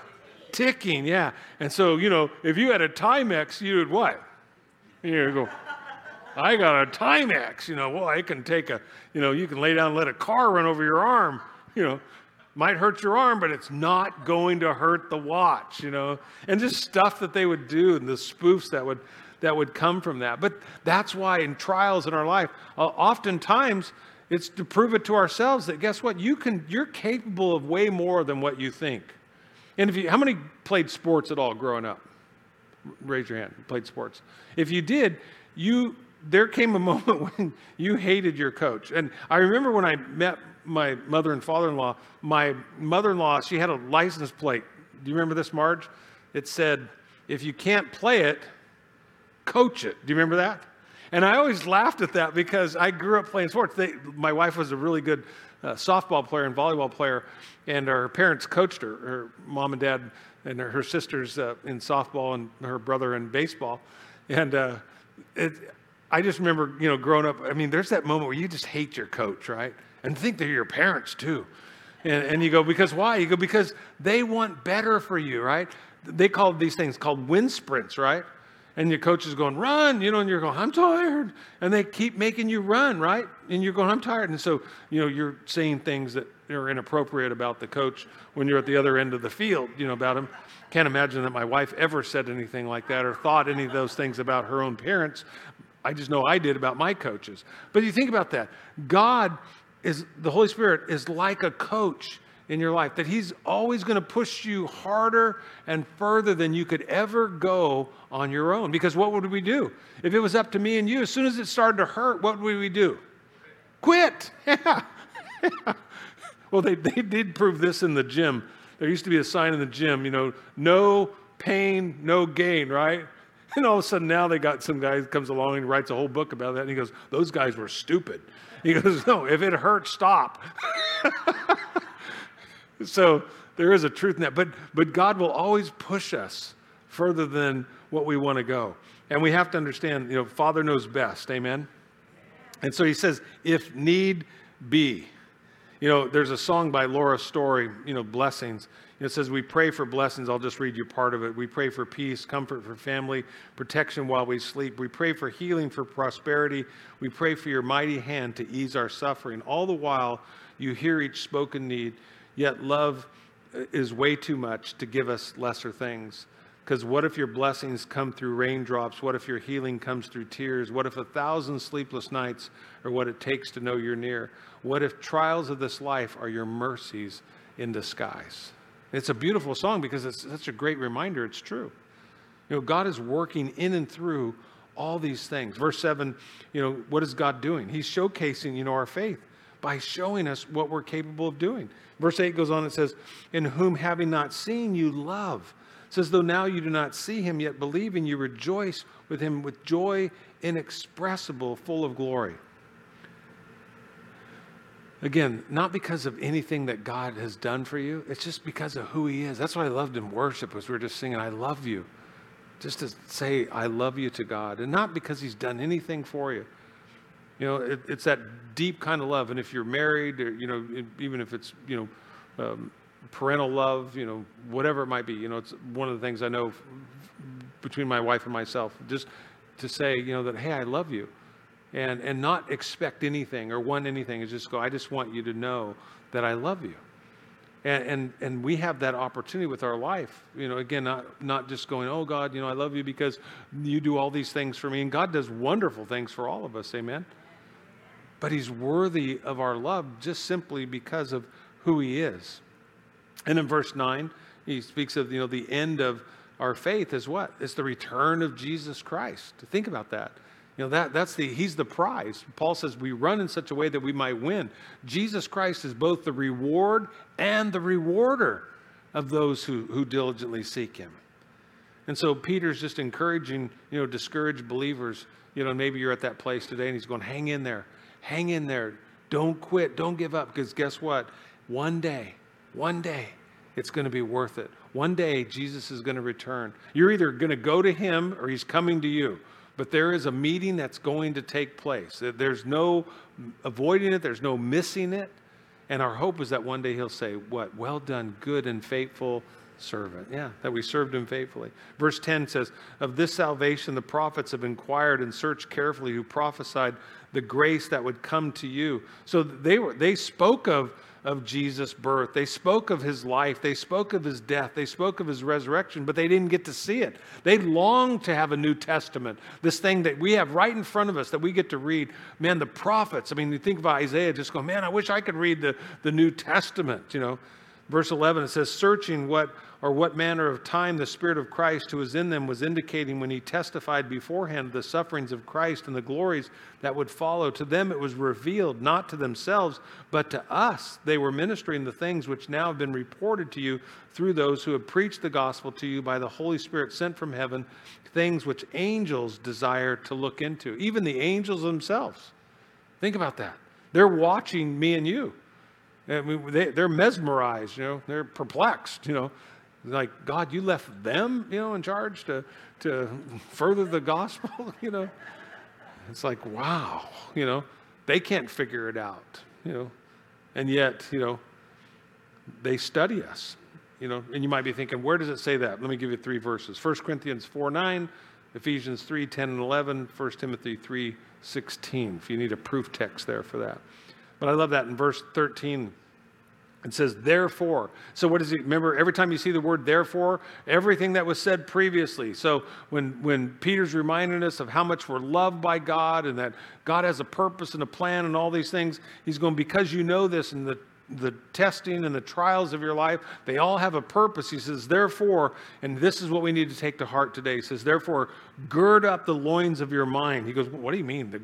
Ticking, yeah. And so, you know, if you had a Timex, you'd what? You go, I got a Timex, you know, well, I can take a, you know, you can lay down and let a car run over your arm, you know, might hurt your arm, but it's not going to hurt the watch, you know, and just stuff that they would do and the spoofs that would that would come from that. But that's why in trials in our life, uh, oftentimes it's to prove it to ourselves that guess what? You can, you're capable of way more than what you think. And if you, how many played sports at all growing up? Raise your hand. Played sports. If you did, you there came a *laughs* moment when you hated your coach. And I remember when I met my mother and father-in-law. My mother-in-law, she had a license plate. Do you remember this, Marge? It said, "If you can't play it, coach it." Do you remember that? And I always laughed at that because I grew up playing sports. They, my wife was a really good uh, softball player and volleyball player, and her parents coached her, her mom and dad, and her, her sisters uh, in softball, and her brother in baseball. And uh, it, I just remember, you know, growing up. I mean, there's that moment where you just hate your coach, right? And think they're your parents too. And, and you go, because why? You go, because they want better for you, right? They call these things called wind sprints, right? And your coach is going, run, you know, and you're going, I'm tired. And they keep making you run, right? And you're going, I'm tired. And so, you know, you're saying things that are inappropriate about the coach when you're at the other end of the field, you know, about him. Can't imagine that my wife ever said anything like that or thought any of those things about her own parents. I just know I did about my coaches. But you think about that. God is, the Holy Spirit is like a coach in your life, that He's always going to push you harder and further than you could ever go on your own. Because what would we do? If it was up to me and you, as soon as it started to hurt, what would we do? Quit. *laughs* Yeah. well, they, they did prove this in the gym. There used to be a sign in the gym, you know, no pain, no gain, right? And all of a sudden now they got some guy comes along and writes a whole book about that. And he goes, those guys were stupid. He goes, no, if it hurts, stop. *laughs* so there is a truth in that. But, but God will always push us further than what we want to go. And we have to understand, you know, Father knows best. Amen? And so he says, if need be. You know, there's a song by Laura Story, you know, Blessings. It says, We pray for blessings. I'll just read you part of it. We pray for peace, comfort for family, protection while we sleep. We pray for healing, for prosperity. We pray for your mighty hand to ease our suffering. All the while, you hear each spoken need. Yet love is way too much to give us lesser things. Because what if your blessings come through raindrops? What if your healing comes through tears? What if a thousand sleepless nights are what it takes to know you're near? What if trials of this life are your mercies in disguise? It's a beautiful song because it's such a great reminder. It's true. You know, God is working in and through all these things. Verse 7, you know, what is God doing? He's showcasing, you know, our faith by showing us what we're capable of doing. Verse 8 goes on and says, In whom having not seen you love. It says, though now you do not see him, yet believing you rejoice with him with joy inexpressible, full of glory. Again, not because of anything that God has done for you, it's just because of who He is. That's what I loved in worship, as we were just singing, I love you. Just to say, I love you to God, and not because He's done anything for you. You know, it, it's that deep kind of love. And if you're married, or, you know, even if it's, you know, um, parental love, you know, whatever it might be, you know, it's one of the things I know between my wife and myself, just to say, you know, that, hey, I love you and, and not expect anything or want anything. Is just go, I just want you to know that I love you. And, and, and we have that opportunity with our life. You know, again, not, not just going, oh, God, you know, I love you because you do all these things for me. And God does wonderful things for all of us. Amen. But He's worthy of our love just simply because of who He is. And in verse 9, he speaks of, you know, the end of our faith is what? It's the return of Jesus Christ. Think about that. You know, that, that's the, he's the prize. Paul says we run in such a way that we might win. Jesus Christ is both the reward and the rewarder of those who, who diligently seek him. And so Peter's just encouraging, you know, discouraged believers. You know, maybe you're at that place today and he's going, hang in there, hang in there. Don't quit, don't give up, because guess what? One day, one day, it's going to be worth it. One day, Jesus is going to return. You're either going to go to him or he's coming to you. But there is a meeting that's going to take place. There's no avoiding it, there's no missing it. And our hope is that one day he'll say, What? Well done, good and faithful servant. Yeah, that we served him faithfully. Verse 10 says, Of this salvation the prophets have inquired and searched carefully who prophesied the grace that would come to you. So they were they spoke of of Jesus' birth. They spoke of his life. They spoke of his death. They spoke of his resurrection, but they didn't get to see it. They longed to have a New Testament, this thing that we have right in front of us that we get to read. Man, the prophets, I mean, you think of Isaiah, just go, man, I wish I could read the, the New Testament, you know. Verse 11, it says, searching what or what manner of time the Spirit of Christ who was in them was indicating when he testified beforehand the sufferings of Christ and the glories that would follow. To them it was revealed, not to themselves, but to us. They were ministering the things which now have been reported to you through those who have preached the gospel to you by the Holy Spirit sent from heaven, things which angels desire to look into, even the angels themselves. Think about that. They're watching me and you. I mean, they, they're mesmerized, you know, they're perplexed, you know. Like, God, you left them, you know, in charge to, to further the gospel, *laughs* you know? It's like, wow, you know, they can't figure it out, you know? And yet, you know, they study us, you know? And you might be thinking, where does it say that? Let me give you three verses 1 Corinthians 4 9, Ephesians 3 10 and 11, 1 Timothy 3 16, if you need a proof text there for that. But I love that in verse 13. It says, therefore. So, what does he remember? Every time you see the word therefore, everything that was said previously. So, when, when Peter's reminding us of how much we're loved by God and that God has a purpose and a plan and all these things, he's going, because you know this and the, the testing and the trials of your life, they all have a purpose. He says, therefore, and this is what we need to take to heart today. He says, therefore, gird up the loins of your mind. He goes, what do you mean? The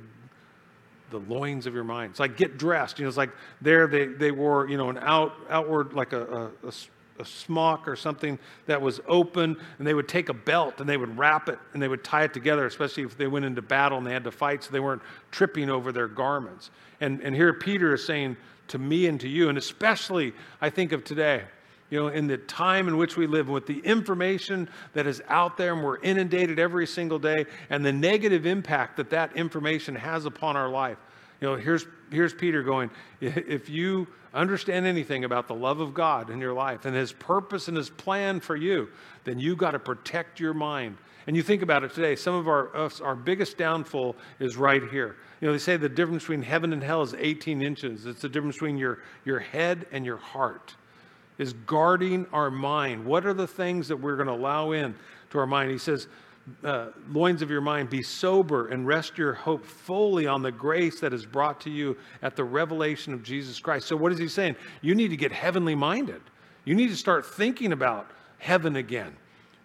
the loins of your mind. It's like get dressed. You know, it's like there they, they wore, you know, an out, outward, like a, a, a smock or something that was open, and they would take a belt and they would wrap it and they would tie it together, especially if they went into battle and they had to fight, so they weren't tripping over their garments. And, and here Peter is saying to me and to you, and especially I think of today, you know, in the time in which we live, with the information that is out there and we're inundated every single day, and the negative impact that that information has upon our life. You know, here's, here's Peter going, if you understand anything about the love of God in your life and his purpose and his plan for you, then you got to protect your mind. And you think about it today, some of our, us, our biggest downfall is right here. You know, they say the difference between heaven and hell is 18 inches. It's the difference between your, your head and your heart is guarding our mind. What are the things that we're going to allow in to our mind? He says, uh, loins of your mind, be sober and rest your hope fully on the grace that is brought to you at the revelation of Jesus Christ. So, what is he saying? You need to get heavenly minded. You need to start thinking about heaven again.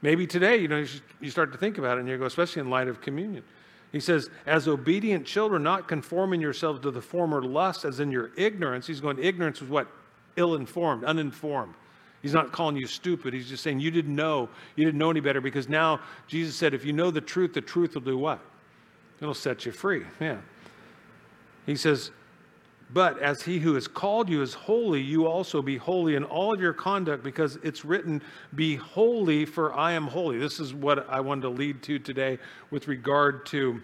Maybe today, you know, you start to think about it and you go, especially in light of communion. He says, as obedient children, not conforming yourselves to the former lust as in your ignorance. He's going, ignorance was what? Ill informed, uninformed. He's not calling you stupid. He's just saying you didn't know. You didn't know any better because now Jesus said, if you know the truth, the truth will do what? It'll set you free. Yeah. He says, but as he who has called you is holy, you also be holy in all of your conduct, because it's written, Be holy, for I am holy. This is what I wanted to lead to today with regard to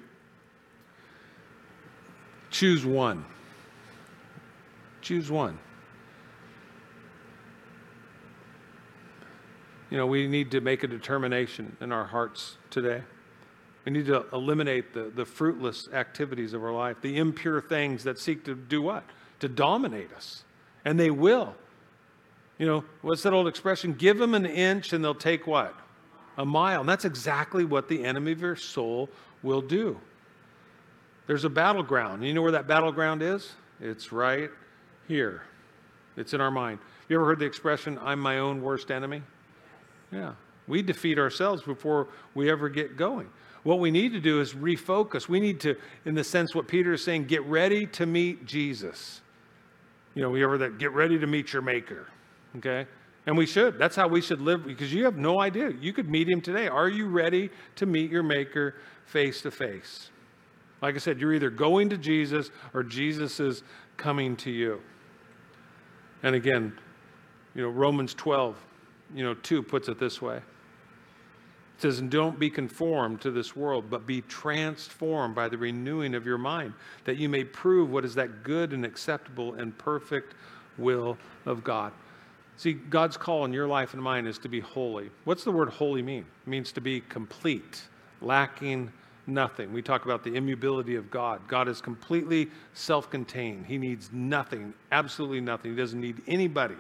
choose one. Choose one. You know, we need to make a determination in our hearts today. We need to eliminate the, the fruitless activities of our life, the impure things that seek to do what? To dominate us. And they will. You know, what's that old expression? Give them an inch and they'll take what? A mile. And that's exactly what the enemy of your soul will do. There's a battleground. You know where that battleground is? It's right here. It's in our mind. You ever heard the expression, I'm my own worst enemy? Yeah. We defeat ourselves before we ever get going. What we need to do is refocus. We need to, in the sense what Peter is saying, get ready to meet Jesus. You know, we ever that get ready to meet your maker. Okay? And we should. That's how we should live because you have no idea. You could meet him today. Are you ready to meet your maker face to face? Like I said, you're either going to Jesus or Jesus is coming to you. And again, you know, Romans 12, you know, 2 puts it this way. It says, don't be conformed to this world, but be transformed by the renewing of your mind, that you may prove what is that good and acceptable and perfect will of God. See, God's call in your life and mine is to be holy. What's the word holy mean? It means to be complete, lacking nothing. We talk about the immutability of God. God is completely self contained. He needs nothing, absolutely nothing. He doesn't need anybody,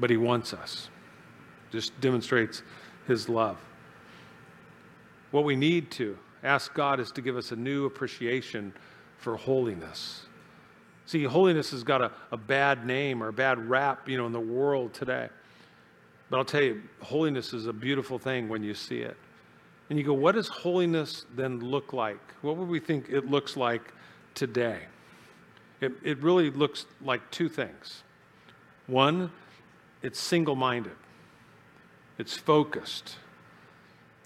but He wants us. Just demonstrates his love. What we need to ask God is to give us a new appreciation for holiness. See, holiness has got a, a bad name or a bad rap, you know, in the world today. But I'll tell you, holiness is a beautiful thing when you see it. And you go, what does holiness then look like? What would we think it looks like today? It, it really looks like two things. One, it's single minded it's focused.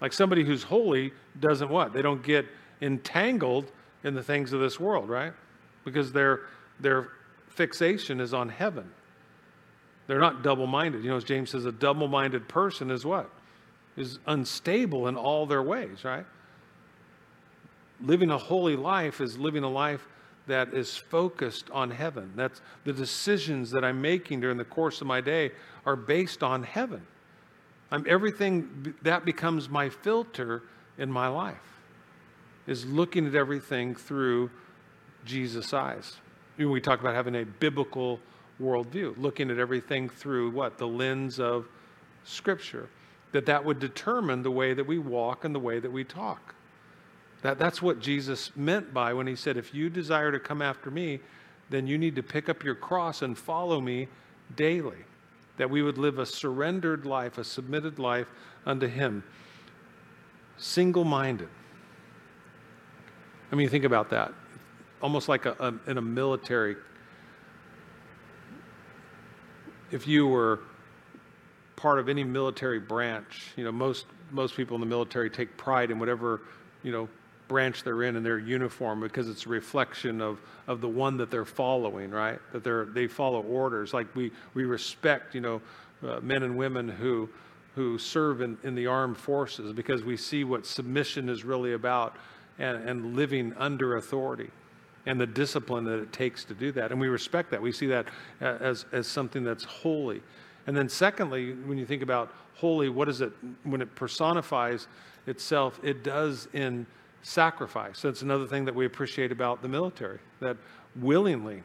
Like somebody who's holy doesn't what? They don't get entangled in the things of this world, right? Because their their fixation is on heaven. They're not double-minded. You know, as James says, a double-minded person is what? Is unstable in all their ways, right? Living a holy life is living a life that is focused on heaven. That's the decisions that I'm making during the course of my day are based on heaven. I'm everything that becomes my filter in my life is looking at everything through Jesus' eyes. We talk about having a biblical worldview, looking at everything through what? The lens of Scripture. That that would determine the way that we walk and the way that we talk. That, that's what Jesus meant by when he said, if you desire to come after me, then you need to pick up your cross and follow me daily that we would live a surrendered life, a submitted life unto Him. Single minded. I mean, think about that. Almost like a, a, in a military. If you were part of any military branch, you know, most, most people in the military take pride in whatever, you know, branch they're in and their uniform because it's a reflection of, of the one that they're following, right? That they're, they follow orders. Like we, we respect, you know, uh, men and women who, who serve in, in the armed forces because we see what submission is really about and, and living under authority and the discipline that it takes to do that. And we respect that. We see that uh, as, as something that's holy. And then, secondly, when you think about holy, what is it? When it personifies itself, it does in sacrifice. That's another thing that we appreciate about the military, that willingly,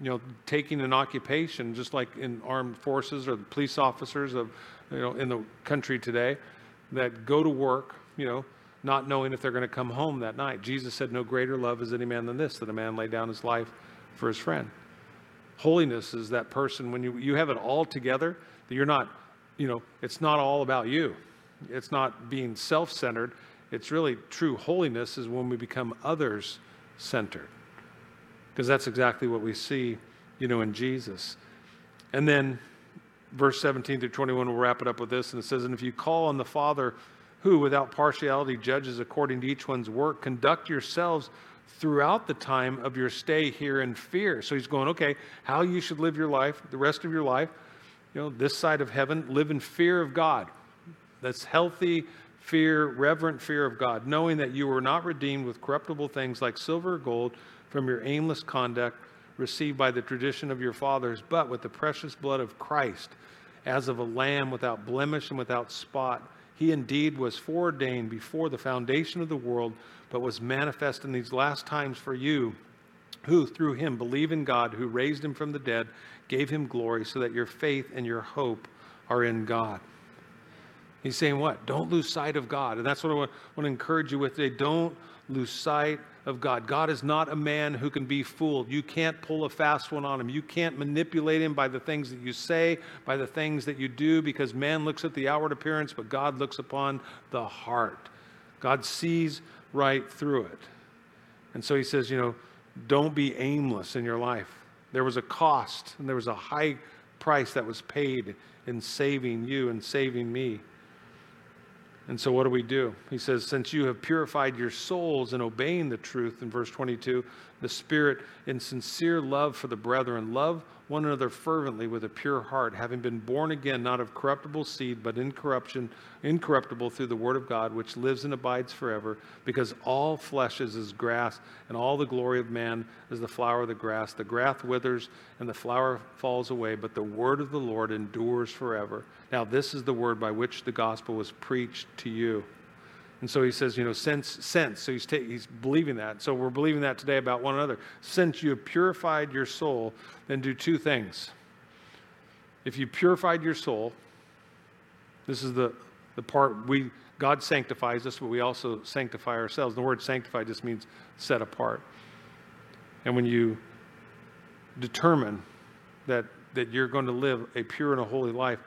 you know, taking an occupation, just like in armed forces or the police officers of, you know, in the country today, that go to work, you know, not knowing if they're going to come home that night. Jesus said, No greater love is any man than this, that a man lay down his life for his friend. Holiness is that person when you, you have it all together, that you're not, you know, it's not all about you. It's not being self centered it's really true holiness is when we become others centered. Because that's exactly what we see, you know, in Jesus. And then verse 17 through 21, we'll wrap it up with this. And it says, And if you call on the Father, who without partiality judges according to each one's work, conduct yourselves throughout the time of your stay here in fear. So he's going, okay, how you should live your life, the rest of your life, you know, this side of heaven, live in fear of God. That's healthy fear, reverent fear of God, knowing that you were not redeemed with corruptible things like silver or gold from your aimless conduct received by the tradition of your fathers, but with the precious blood of Christ, as of a lamb without blemish and without spot. He indeed was foreordained before the foundation of the world, but was manifest in these last times for you, who through him believe in God, who raised him from the dead, gave him glory, so that your faith and your hope are in God. He's saying what? Don't lose sight of God. And that's what I want, to encourage you with today. Don't lose sight of God. God is not a man who can be fooled. You can't pull a fast one on him. You can't manipulate him by the things that you say, by the things that you do, because man looks at the outward appearance, but God looks upon the heart. God sees right through it. And so he says, you know, don't be aimless in your life. There was a cost and there was a high price that was paid in saving you and saving me. And so, what do we do? He says, Since you have purified your souls in obeying the truth, in verse 22, the Spirit in sincere love for the brethren, love one another fervently with a pure heart, having been born again, not of corruptible seed, but incorruption, incorruptible through the word of God, which lives and abides forever, because all flesh is as grass, and all the glory of man is the flower of the grass. The grass withers and the flower falls away, but the word of the Lord endures forever. Now, this is the word by which the gospel was preached to you. And so he says, you know, sense, sense. So he's, ta- he's believing that. So we're believing that today about one another. Since you have purified your soul, then do two things. If you purified your soul, this is the, the part we, God sanctifies us, but we also sanctify ourselves. The word sanctify just means set apart. And when you determine that, that you're going to live a pure and a holy life,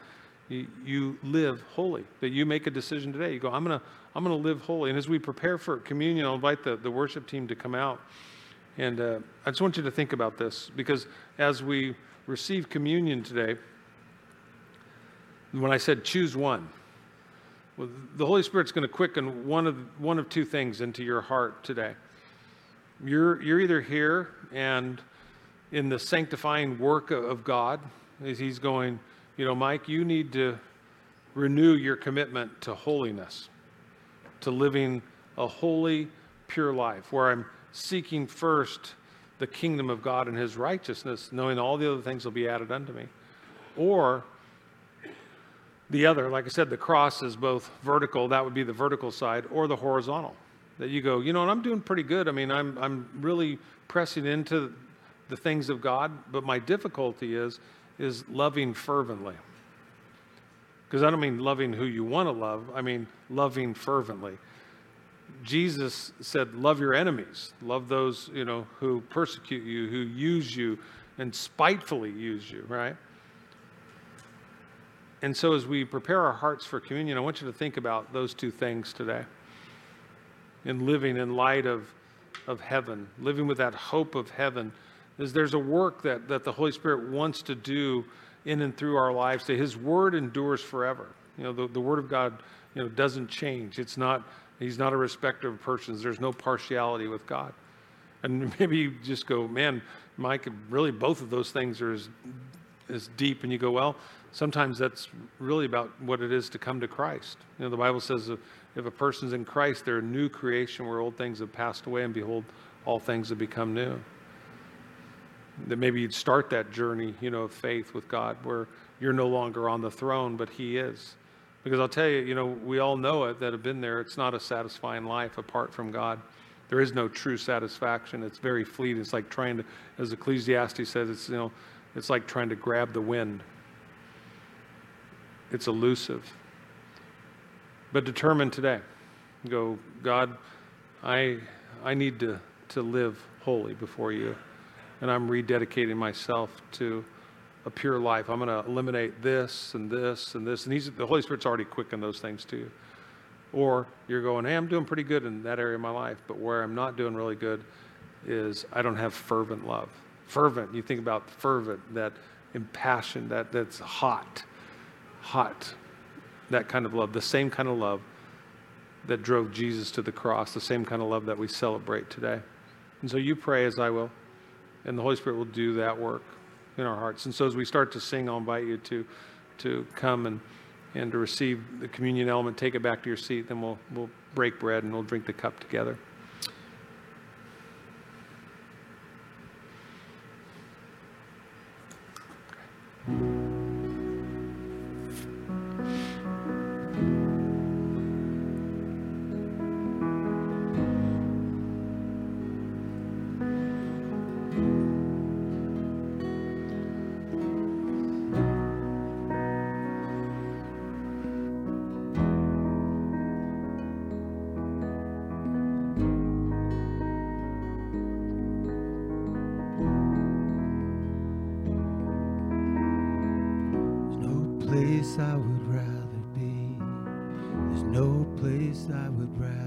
you, live holy. That you make a decision today. You go, I'm going to I'm to live holy. And as we prepare for communion, I'll invite the, the worship team to come out. And uh, I just want you to think about this because as we receive communion today, when I said choose one, well, the Holy Spirit's going to quicken one of, one of two things into your heart today. You're, you're either here and in the sanctifying work of God, as He's going, you know, Mike, you need to renew your commitment to holiness to living a holy, pure life where I'm seeking first the kingdom of God and his righteousness, knowing all the other things will be added unto me. Or the other, like I said, the cross is both vertical, that would be the vertical side, or the horizontal. That you go, you know, and I'm doing pretty good. I mean, I'm, I'm really pressing into the things of God, but my difficulty is, is loving fervently. Because I don't mean loving who you want to love, I mean loving fervently. Jesus said, Love your enemies, love those you know, who persecute you, who use you, and spitefully use you, right? And so, as we prepare our hearts for communion, I want you to think about those two things today. In living in light of, of heaven, living with that hope of heaven, is there's a work that, that the Holy Spirit wants to do in and through our lives. That His Word endures forever. You know, the, the Word of God, you know, doesn't change. It's not, He's not a respecter of persons. There's no partiality with God. And *laughs* maybe you just go, man, Mike, really both of those things are as, as deep. And you go, well, sometimes that's really about what it is to come to Christ. You know, the Bible says if, if a person's in Christ, they're a new creation where old things have passed away, and behold, all things have become new that maybe you'd start that journey, you know, of faith with God where you're no longer on the throne, but He is. Because I'll tell you, you know, we all know it that have been there. It's not a satisfying life apart from God. There is no true satisfaction. It's very fleeting. It's like trying to, as Ecclesiastes says, it's, you know, it's like trying to grab the wind. It's elusive. But determine today. Go, God, I, I need to, to live holy before you and I'm rededicating myself to a pure life. I'm going to eliminate this and this and this. And he's, the Holy Spirit's already quickened those things to you. Or you're going, hey, I'm doing pretty good in that area of my life, but where I'm not doing really good is I don't have fervent love. Fervent, you think about fervent, that impassioned, that, that's hot, hot, that kind of love, the same kind of love that drove Jesus to the cross, the same kind of love that we celebrate today. And so you pray as I will, and the Holy Spirit will do that work in our hearts. And so as we start to sing, I'll invite you to, to come and, and to receive the communion element, take it back to your seat, then we'll, we'll break bread and we'll drink the cup together. place I would rather be. There's no place I would rather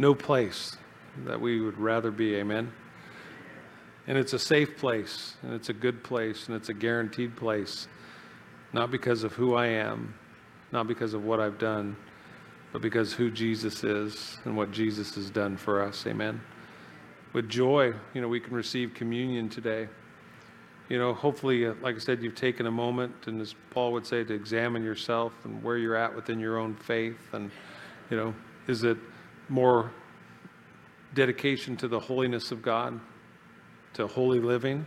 No place that we would rather be. Amen. And it's a safe place, and it's a good place, and it's a guaranteed place. Not because of who I am, not because of what I've done, but because who Jesus is and what Jesus has done for us. Amen. With joy, you know, we can receive communion today. You know, hopefully, uh, like I said, you've taken a moment, and as Paul would say, to examine yourself and where you're at within your own faith. And, you know, is it more dedication to the holiness of God, to holy living,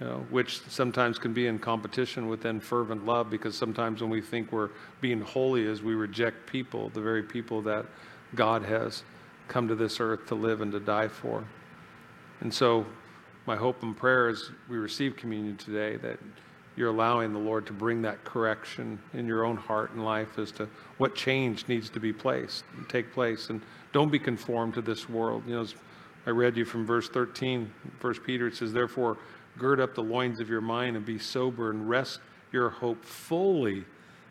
you know, which sometimes can be in competition within fervent love because sometimes when we think we're being holy is we reject people, the very people that God has come to this earth to live and to die for. And so my hope and prayer as we receive communion today that you're allowing the Lord to bring that correction in your own heart and life as to what change needs to be placed take place. And don't be conformed to this world. You know, I read you from verse 13, First Peter, it says, Therefore, gird up the loins of your mind and be sober and rest your hope fully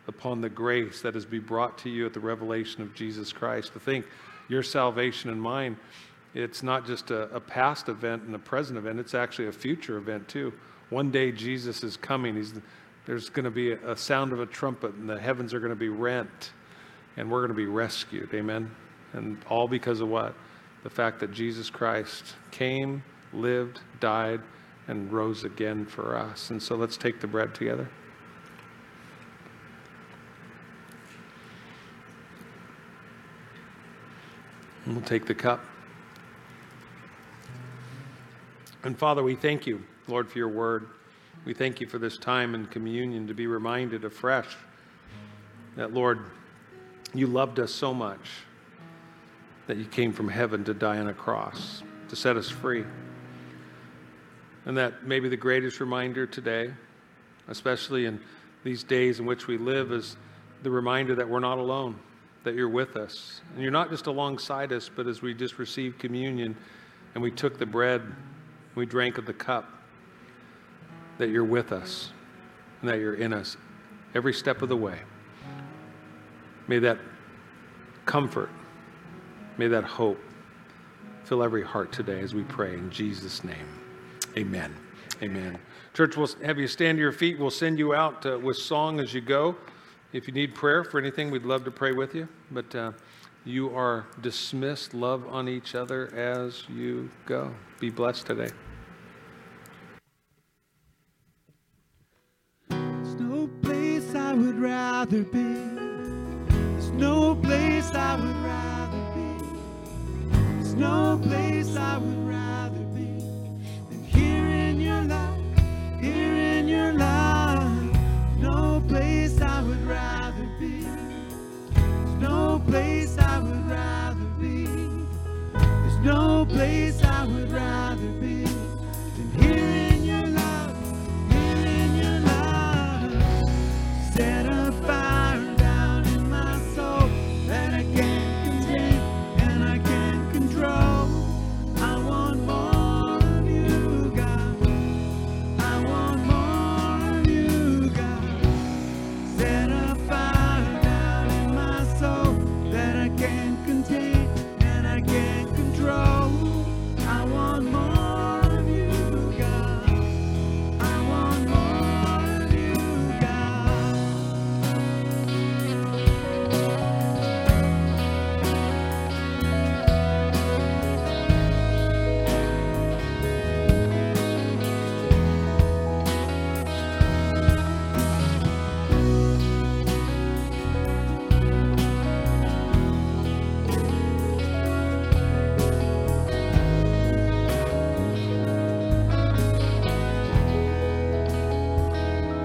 upon the grace that is be brought to you at the revelation of Jesus Christ. To think your salvation and mine, it's not just a, a past event and a present event, it's actually a future event too. One day Jesus is coming. He's, there's going to be a, a sound of a trumpet, and the heavens are going to be rent, and we're going to be rescued. Amen. And all because of what? The fact that Jesus Christ came, lived, died, and rose again for us. And so let's take the bread together. And we'll take the cup. And Father, we thank you, Lord, for your word. We thank you for this time in communion to be reminded afresh that, Lord, you loved us so much that you came from heaven to die on a cross to set us free. And that maybe the greatest reminder today, especially in these days in which we live, is the reminder that we're not alone, that you're with us. And you're not just alongside us, but as we just received communion and we took the bread, we drank of the cup, that you're with us and that you're in us every step of the way. May that comfort, may that hope fill every heart today as we pray in Jesus' name. Amen. Amen. Church, we'll have you stand to your feet. We'll send you out uh, with song as you go. If you need prayer for anything, we'd love to pray with you. But uh, you are dismissed. Love on each other as you go. Be blessed today.